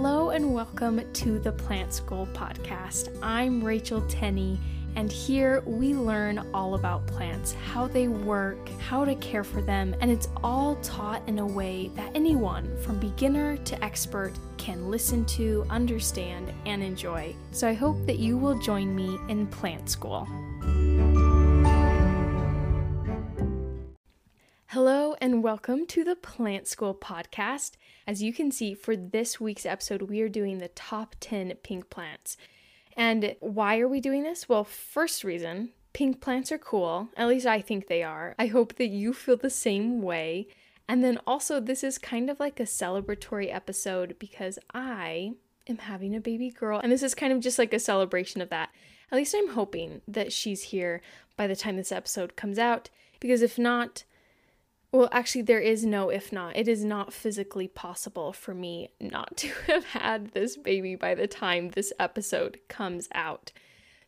Hello and welcome to the Plant School podcast. I'm Rachel Tenney, and here we learn all about plants, how they work, how to care for them, and it's all taught in a way that anyone from beginner to expert can listen to, understand, and enjoy. So I hope that you will join me in Plant School. Hello, and welcome to the Plant School podcast. As you can see, for this week's episode, we are doing the top 10 pink plants. And why are we doing this? Well, first reason pink plants are cool. At least I think they are. I hope that you feel the same way. And then also, this is kind of like a celebratory episode because I am having a baby girl. And this is kind of just like a celebration of that. At least I'm hoping that she's here by the time this episode comes out. Because if not, well, actually, there is no if not. It is not physically possible for me not to have had this baby by the time this episode comes out.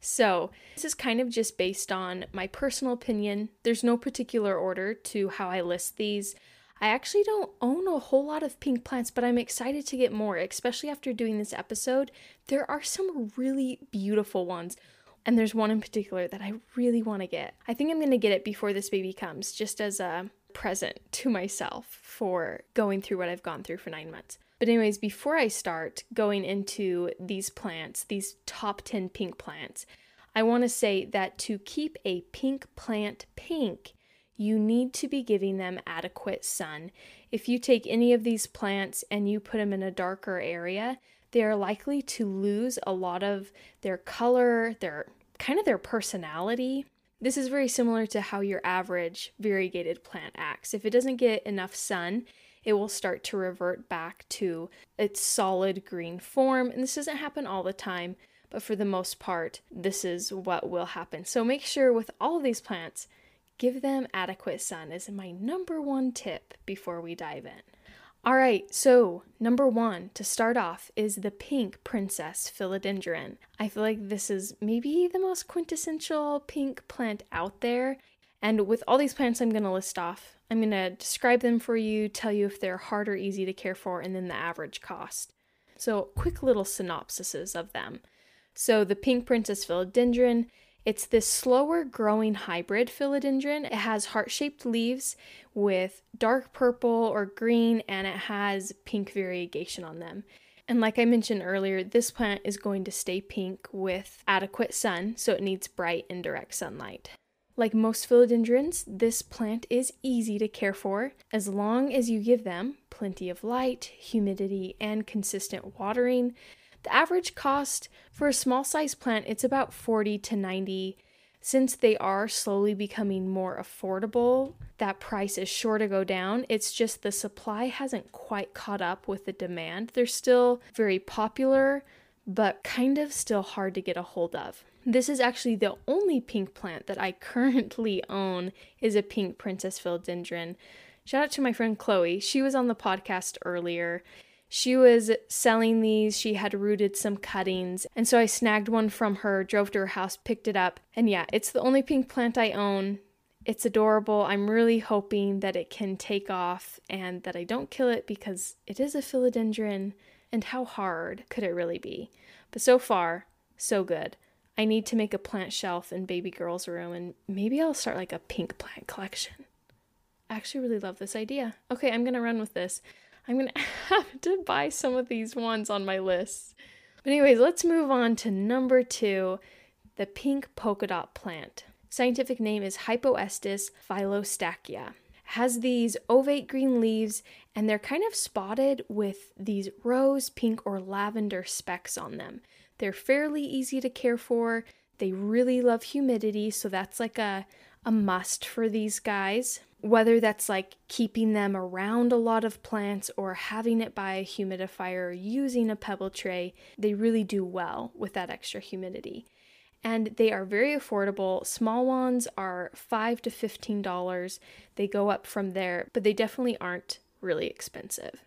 So, this is kind of just based on my personal opinion. There's no particular order to how I list these. I actually don't own a whole lot of pink plants, but I'm excited to get more, especially after doing this episode. There are some really beautiful ones. And there's one in particular that I really want to get. I think I'm going to get it before this baby comes, just as a present to myself for going through what I've gone through for nine months. But, anyways, before I start going into these plants, these top 10 pink plants, I want to say that to keep a pink plant pink, you need to be giving them adequate sun. If you take any of these plants and you put them in a darker area, they are likely to lose a lot of their color, their kind of their personality. This is very similar to how your average variegated plant acts. If it doesn't get enough sun, it will start to revert back to its solid green form. And this doesn't happen all the time, but for the most part, this is what will happen. So make sure with all of these plants, give them adequate sun is my number one tip before we dive in. All right, so number one to start off is the pink princess philodendron. I feel like this is maybe the most quintessential pink plant out there. And with all these plants I'm going to list off, I'm going to describe them for you, tell you if they're hard or easy to care for, and then the average cost. So, quick little synopsises of them. So, the pink princess philodendron it's this slower growing hybrid philodendron. It has heart shaped leaves with dark purple or green, and it has pink variegation on them. And like I mentioned earlier, this plant is going to stay pink with adequate sun, so it needs bright indirect sunlight. Like most philodendrons, this plant is easy to care for as long as you give them plenty of light, humidity, and consistent watering. The average cost for a small size plant it's about 40 to 90 since they are slowly becoming more affordable, that price is sure to go down. It's just the supply hasn't quite caught up with the demand. They're still very popular, but kind of still hard to get a hold of. This is actually the only pink plant that I currently own is a pink princess philodendron. Shout out to my friend Chloe. She was on the podcast earlier she was selling these, she had rooted some cuttings, and so I snagged one from her, drove to her house, picked it up, and yeah, it's the only pink plant I own. It's adorable. I'm really hoping that it can take off and that I don't kill it because it is a philodendron, and how hard could it really be? But so far, so good. I need to make a plant shelf in baby girl's room, and maybe I'll start like a pink plant collection. I actually really love this idea. Okay, I'm gonna run with this. I'm gonna have to buy some of these ones on my list. But, anyways, let's move on to number two the pink polka dot plant. Scientific name is Hypoestes phyllostachya. Has these ovate green leaves and they're kind of spotted with these rose, pink, or lavender specks on them. They're fairly easy to care for. They really love humidity, so that's like a, a must for these guys. Whether that's like keeping them around a lot of plants or having it by a humidifier or using a pebble tray, they really do well with that extra humidity. And they are very affordable. Small ones are 5 to $15. They go up from there, but they definitely aren't really expensive.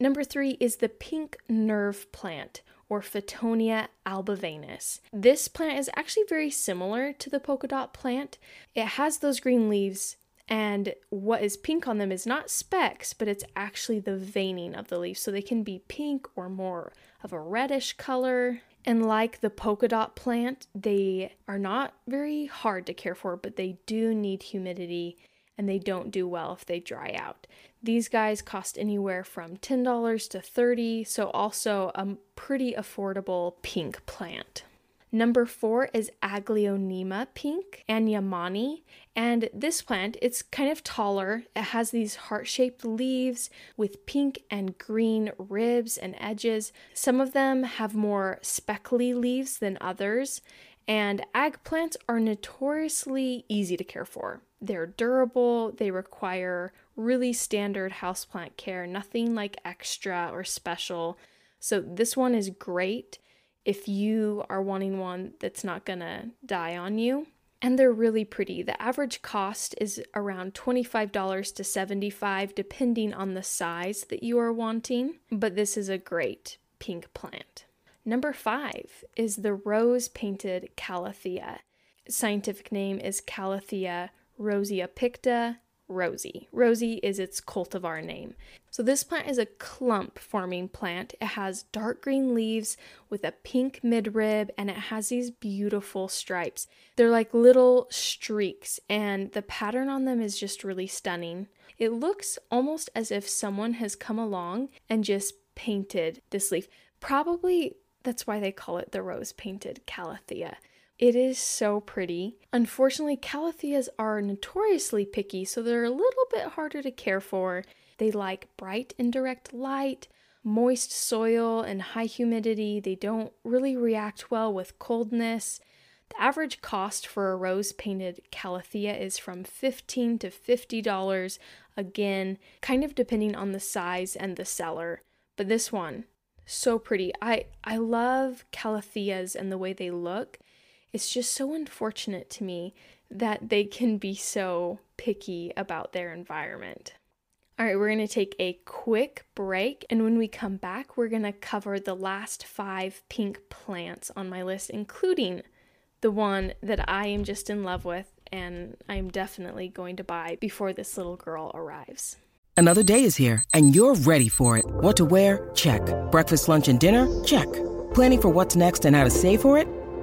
Number 3 is the pink nerve plant or Fittonia albivenis. This plant is actually very similar to the polka dot plant. It has those green leaves and what is pink on them is not specks, but it's actually the veining of the leaf. So they can be pink or more of a reddish color. And like the polka dot plant, they are not very hard to care for, but they do need humidity and they don't do well if they dry out. These guys cost anywhere from $10 to 30, so also a pretty affordable pink plant. Number four is Aglaonema pink, Anyamanee. And this plant, it's kind of taller. It has these heart shaped leaves with pink and green ribs and edges. Some of them have more speckly leaves than others. And ag plants are notoriously easy to care for. They're durable, they require really standard houseplant care, nothing like extra or special. So, this one is great if you are wanting one that's not gonna die on you. And they're really pretty. The average cost is around $25 to 75 depending on the size that you are wanting, but this is a great pink plant. Number 5 is the rose painted Calathea. Scientific name is Calathea roseopicta Rosie. Rosie is its cultivar name. So, this plant is a clump forming plant. It has dark green leaves with a pink midrib and it has these beautiful stripes. They're like little streaks, and the pattern on them is just really stunning. It looks almost as if someone has come along and just painted this leaf. Probably that's why they call it the rose painted Calathea. It is so pretty. Unfortunately, calatheas are notoriously picky, so they're a little bit harder to care for. They like bright indirect light, moist soil, and high humidity. They don't really react well with coldness. The average cost for a rose painted calathea is from 15 to $50, again, kind of depending on the size and the seller. But this one, so pretty. I, I love calatheas and the way they look. It's just so unfortunate to me that they can be so picky about their environment. All right, we're going to take a quick break, and when we come back, we're going to cover the last five pink plants on my list, including the one that I am just in love with and I'm definitely going to buy before this little girl arrives. Another day is here, and you're ready for it. What to wear? Check. Breakfast, lunch, and dinner? Check. Planning for what's next and how to save for it?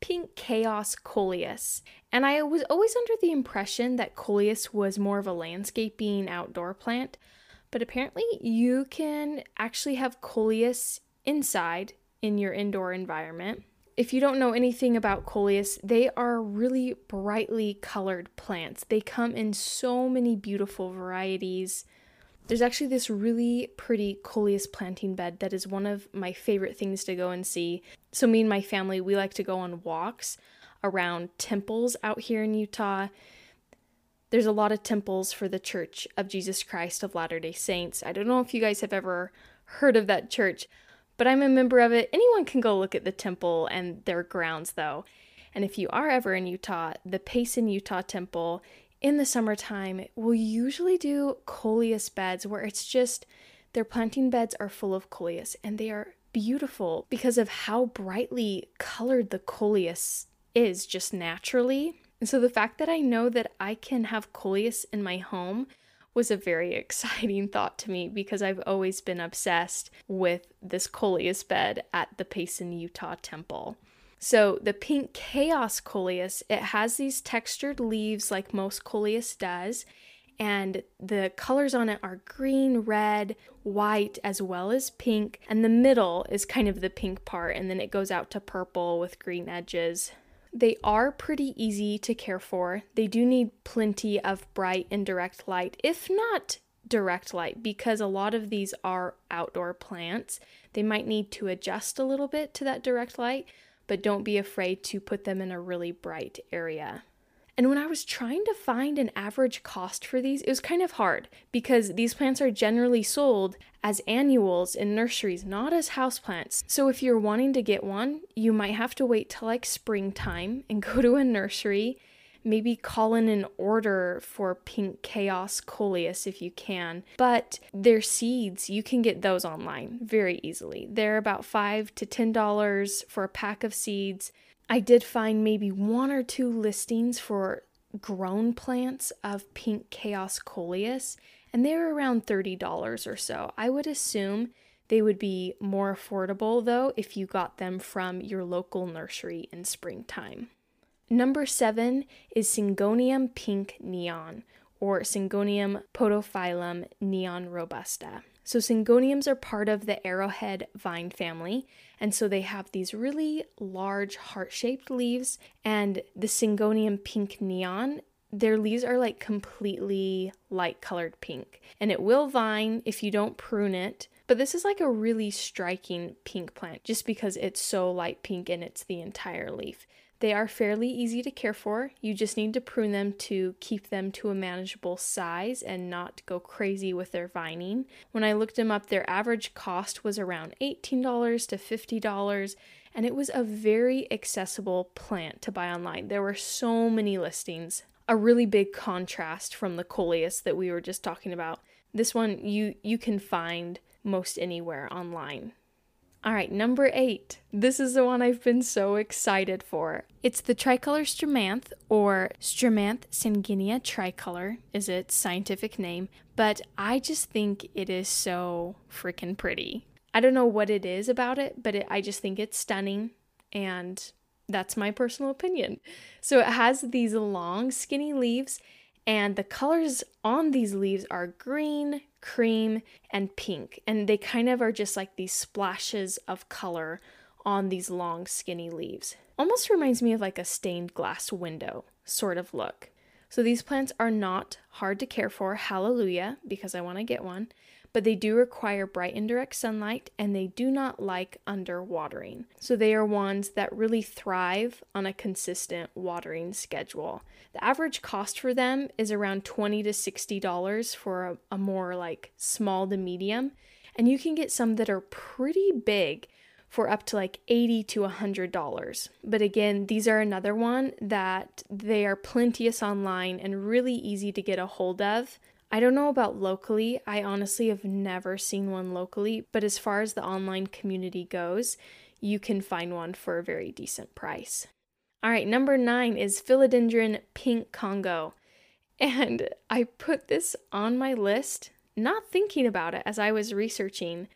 pink chaos coleus. And I was always under the impression that coleus was more of a landscaping outdoor plant, but apparently you can actually have coleus inside in your indoor environment. If you don't know anything about coleus, they are really brightly colored plants. They come in so many beautiful varieties. There's actually this really pretty coleus planting bed that is one of my favorite things to go and see. So, me and my family, we like to go on walks around temples out here in Utah. There's a lot of temples for the Church of Jesus Christ of Latter day Saints. I don't know if you guys have ever heard of that church, but I'm a member of it. Anyone can go look at the temple and their grounds, though. And if you are ever in Utah, the Payson Utah Temple in the summertime will usually do coleus beds where it's just their planting beds are full of coleus and they are beautiful because of how brightly colored the coleus is just naturally. And so the fact that I know that I can have coleus in my home was a very exciting thought to me because I've always been obsessed with this coleus bed at the Payson, Utah temple. So the pink chaos coleus, it has these textured leaves like most coleus does, and the colors on it are green, red, white, as well as pink, and the middle is kind of the pink part, and then it goes out to purple with green edges. They are pretty easy to care for. They do need plenty of bright indirect light, if not direct light, because a lot of these are outdoor plants. They might need to adjust a little bit to that direct light, but don't be afraid to put them in a really bright area. And when I was trying to find an average cost for these, it was kind of hard because these plants are generally sold as annuals in nurseries, not as houseplants. So if you're wanting to get one, you might have to wait till like springtime and go to a nursery. Maybe call in an order for pink chaos coleus if you can. But their seeds, you can get those online very easily. They're about five to ten dollars for a pack of seeds. I did find maybe one or two listings for grown plants of pink chaos coleus, and they're around $30 or so. I would assume they would be more affordable though if you got them from your local nursery in springtime. Number seven is Syngonium pink neon, or Syngonium podophyllum neon robusta. So, syngoniums are part of the arrowhead vine family, and so they have these really large heart shaped leaves. And the syngonium pink neon, their leaves are like completely light colored pink, and it will vine if you don't prune it. But this is like a really striking pink plant just because it's so light pink and it's the entire leaf. They are fairly easy to care for. You just need to prune them to keep them to a manageable size and not go crazy with their vining. When I looked them up, their average cost was around $18 to $50, and it was a very accessible plant to buy online. There were so many listings. A really big contrast from the coleus that we were just talking about. This one you you can find most anywhere online. All right, number eight. This is the one I've been so excited for. It's the tricolor Stromanthe, or Stromanthe sanguinea tricolor, is its scientific name, but I just think it is so freaking pretty. I don't know what it is about it, but it, I just think it's stunning, and that's my personal opinion. So it has these long, skinny leaves, and the colors on these leaves are green, cream, and pink. And they kind of are just like these splashes of color on these long, skinny leaves. Almost reminds me of like a stained glass window sort of look. So these plants are not hard to care for, hallelujah, because I want to get one but they do require bright indirect sunlight and they do not like underwatering. So they are ones that really thrive on a consistent watering schedule. The average cost for them is around 20 to 60 dollars for a, a more like small to medium, and you can get some that are pretty big for up to like 80 to 100 dollars. But again, these are another one that they are plenteous online and really easy to get a hold of. I don't know about locally. I honestly have never seen one locally, but as far as the online community goes, you can find one for a very decent price. All right, number nine is Philodendron Pink Congo. And I put this on my list, not thinking about it as I was researching.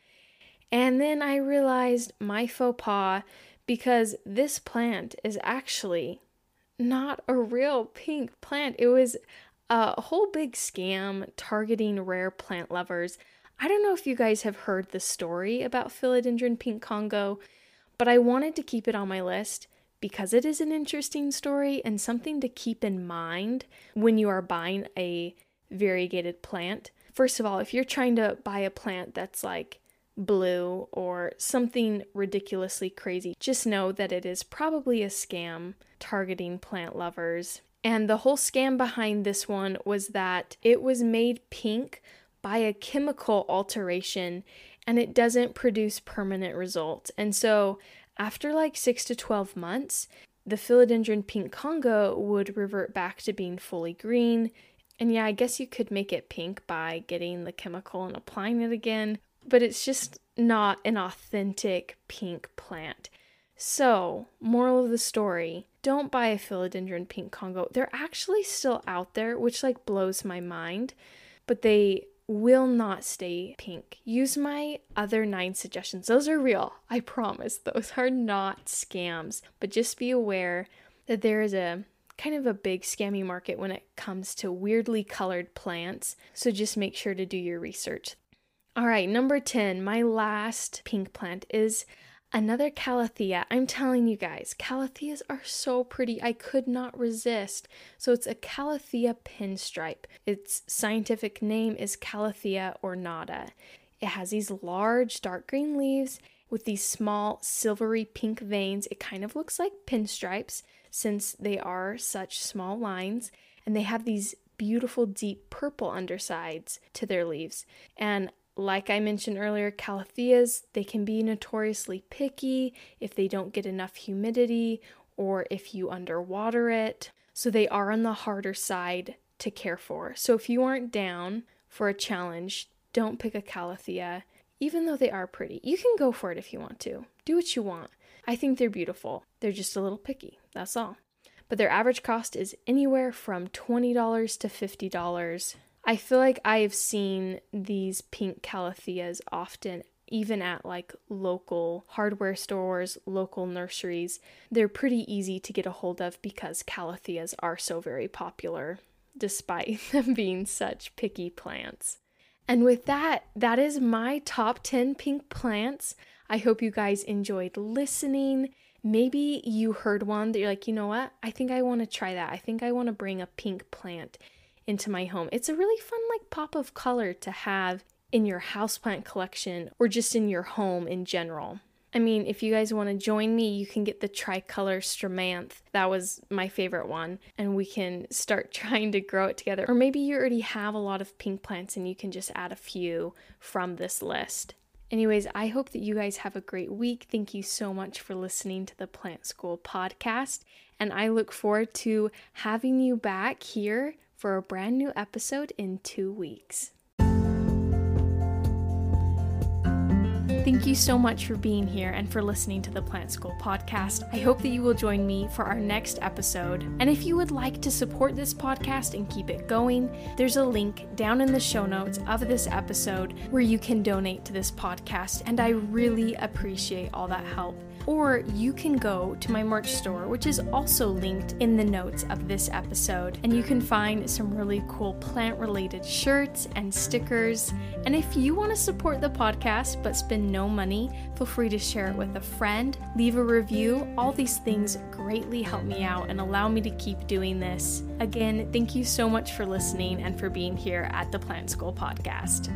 And then I realized my faux pas because this plant is actually not a real pink plant. It was a whole big scam targeting rare plant lovers. I don't know if you guys have heard the story about Philodendron pink Congo, but I wanted to keep it on my list because it is an interesting story and something to keep in mind when you are buying a variegated plant. First of all, if you're trying to buy a plant that's like blue or something ridiculously crazy, just know that it is probably a scam targeting plant lovers and the whole scam behind this one was that it was made pink by a chemical alteration and it doesn't produce permanent results. And so, after like six to 12 months, the philodendron pink Congo would revert back to being fully green. And yeah, I guess you could make it pink by getting the chemical and applying it again, but it's just not an authentic pink plant. So, moral of the story don't buy a philodendron pink Congo. They're actually still out there, which like blows my mind, but they will not stay pink. Use my other nine suggestions. Those are real. I promise. Those are not scams. But just be aware that there is a kind of a big scammy market when it comes to weirdly colored plants. So just make sure to do your research. All right, number 10, my last pink plant is Another calathea. I'm telling you guys, calatheas are so pretty. I could not resist. So it's a calathea pinstripe. Its scientific name is Calathea ornata. It has these large dark green leaves with these small silvery pink veins. It kind of looks like pinstripes since they are such small lines, and they have these beautiful deep purple undersides to their leaves. And like I mentioned earlier, calatheas, they can be notoriously picky if they don't get enough humidity or if you underwater it. So they are on the harder side to care for. So if you aren't down for a challenge, don't pick a calathea, even though they are pretty. You can go for it if you want to. Do what you want. I think they're beautiful. They're just a little picky. That's all. But their average cost is anywhere from $20 to $50 I feel like I've seen these pink calatheas often even at like local hardware stores, local nurseries. They're pretty easy to get a hold of because calatheas are so very popular despite them being such picky plants. And with that, that is my top 10 pink plants. I hope you guys enjoyed listening. Maybe you heard one that you're like, you know what? I think I want to try that. I think I want to bring a pink plant into my home. It's a really fun like pop of color to have in your houseplant collection or just in your home in general. I mean, if you guys want to join me, you can get the tricolor Stromanthe. That was my favorite one. And we can start trying to grow it together. Or maybe you already have a lot of pink plants and you can just add a few from this list. Anyways, I hope that you guys have a great week. Thank you so much for listening to the Plant School podcast. And I look forward to having you back here for a brand new episode in two weeks. Thank you so much for being here and for listening to the Plant School podcast. I hope that you will join me for our next episode. And if you would like to support this podcast and keep it going, there's a link down in the show notes of this episode where you can donate to this podcast. And I really appreciate all that help or you can go to my merch store, which is also linked in the notes of this episode. And you can find some really cool plant related shirts and stickers. And if you want to support the podcast but spend no money, feel free to share it with a friend, leave a review. All these things greatly help me out and allow me to keep doing this. Again, thank you so much for listening and for being here at the Plant School Podcast.